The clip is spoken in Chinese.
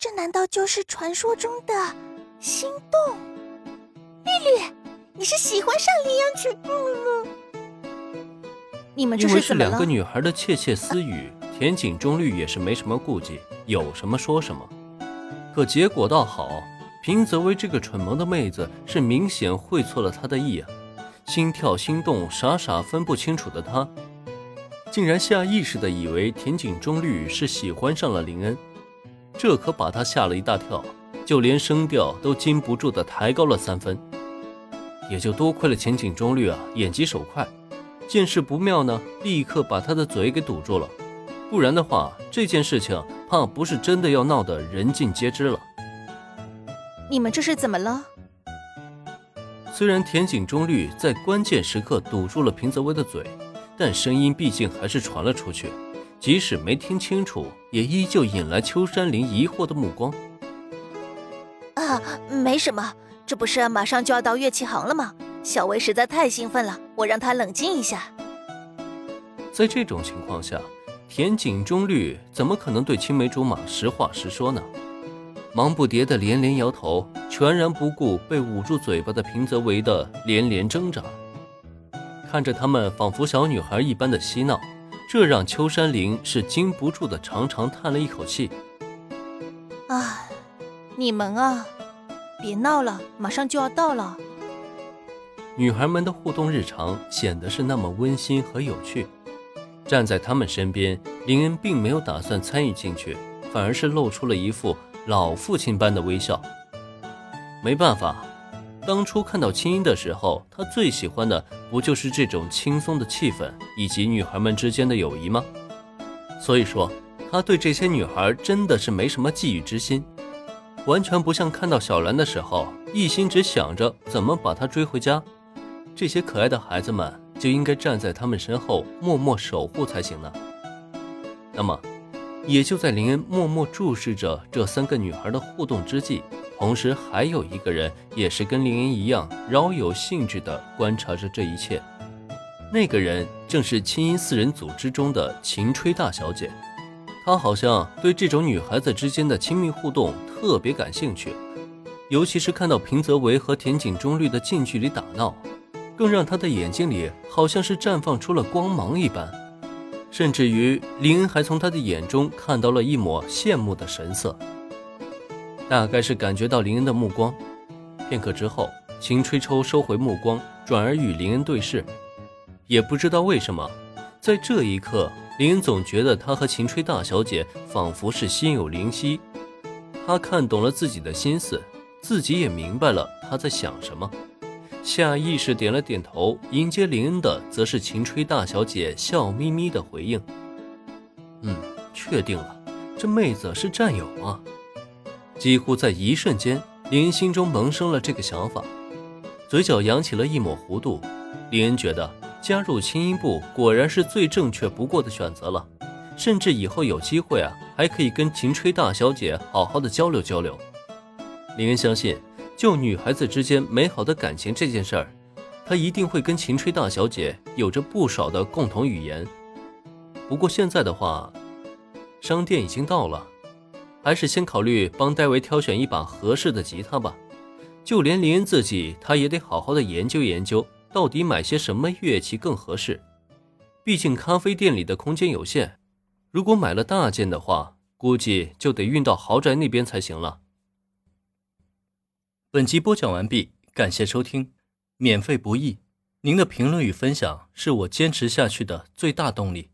这难道就是传说中的心动？绿绿，你是喜欢上林阳雪了吗？你们这是是两个女孩的窃窃私语，田井中绿也是没什么顾忌，有什么说什么。可结果倒好，平泽唯这个蠢萌的妹子是明显会错了他的意啊！心跳心动，傻傻分不清楚的她，竟然下意识的以为田井中绿是喜欢上了林恩，这可把他吓了一大跳，就连声调都禁不住的抬高了三分。也就多亏了田井中律啊，眼疾手快。见势不妙呢，立刻把他的嘴给堵住了，不然的话，这件事情怕不是真的要闹得人尽皆知了。你们这是怎么了？虽然田井中律在关键时刻堵住了平泽威的嘴，但声音毕竟还是传了出去，即使没听清楚，也依旧引来秋山林疑惑的目光。啊，没什么，这不是马上就要到乐器行了吗？小薇实在太兴奋了，我让她冷静一下。在这种情况下，田井中律怎么可能对青梅竹马实话实说呢？忙不迭的连连摇头，全然不顾被捂住嘴巴的平泽唯的连连挣扎。看着他们仿佛小女孩一般的嬉闹，这让秋山林是禁不住的长长叹了一口气。唉，你们啊，别闹了，马上就要到了。女孩们的互动日常显得是那么温馨和有趣。站在他们身边，林恩并没有打算参与进去，反而是露出了一副老父亲般的微笑。没办法，当初看到青音的时候，他最喜欢的不就是这种轻松的气氛以及女孩们之间的友谊吗？所以说，他对这些女孩真的是没什么觊觎之心，完全不像看到小兰的时候，一心只想着怎么把她追回家。这些可爱的孩子们就应该站在他们身后默默守护才行呢。那么，也就在林恩默默注视着这三个女孩的互动之际，同时还有一个人也是跟林恩一样饶有兴致地观察着这一切。那个人正是青音四人组之中的秦吹大小姐，她好像对这种女孩子之间的亲密互动特别感兴趣，尤其是看到平泽唯和田井中律的近距离打闹。更让她的眼睛里好像是绽放出了光芒一般，甚至于林恩还从他的眼中看到了一抹羡慕的神色。大概是感觉到林恩的目光，片刻之后，秦吹抽收回目光，转而与林恩对视。也不知道为什么，在这一刻，林恩总觉得他和秦吹大小姐仿佛是心有灵犀，他看懂了自己的心思，自己也明白了他在想什么。下意识点了点头，迎接林恩的则是秦吹大小姐笑眯眯的回应：“嗯，确定了，这妹子是战友啊！”几乎在一瞬间，林恩心中萌生了这个想法，嘴角扬起了一抹弧度。林恩觉得加入青音部果然是最正确不过的选择了，甚至以后有机会啊，还可以跟晴吹大小姐好好的交流交流。林恩相信。就女孩子之间美好的感情这件事儿，他一定会跟秦吹大小姐有着不少的共同语言。不过现在的话，商店已经到了，还是先考虑帮戴维挑选一把合适的吉他吧。就连林恩自己，他也得好好的研究研究，到底买些什么乐器更合适。毕竟咖啡店里的空间有限，如果买了大件的话，估计就得运到豪宅那边才行了。本集播讲完毕，感谢收听，免费不易，您的评论与分享是我坚持下去的最大动力。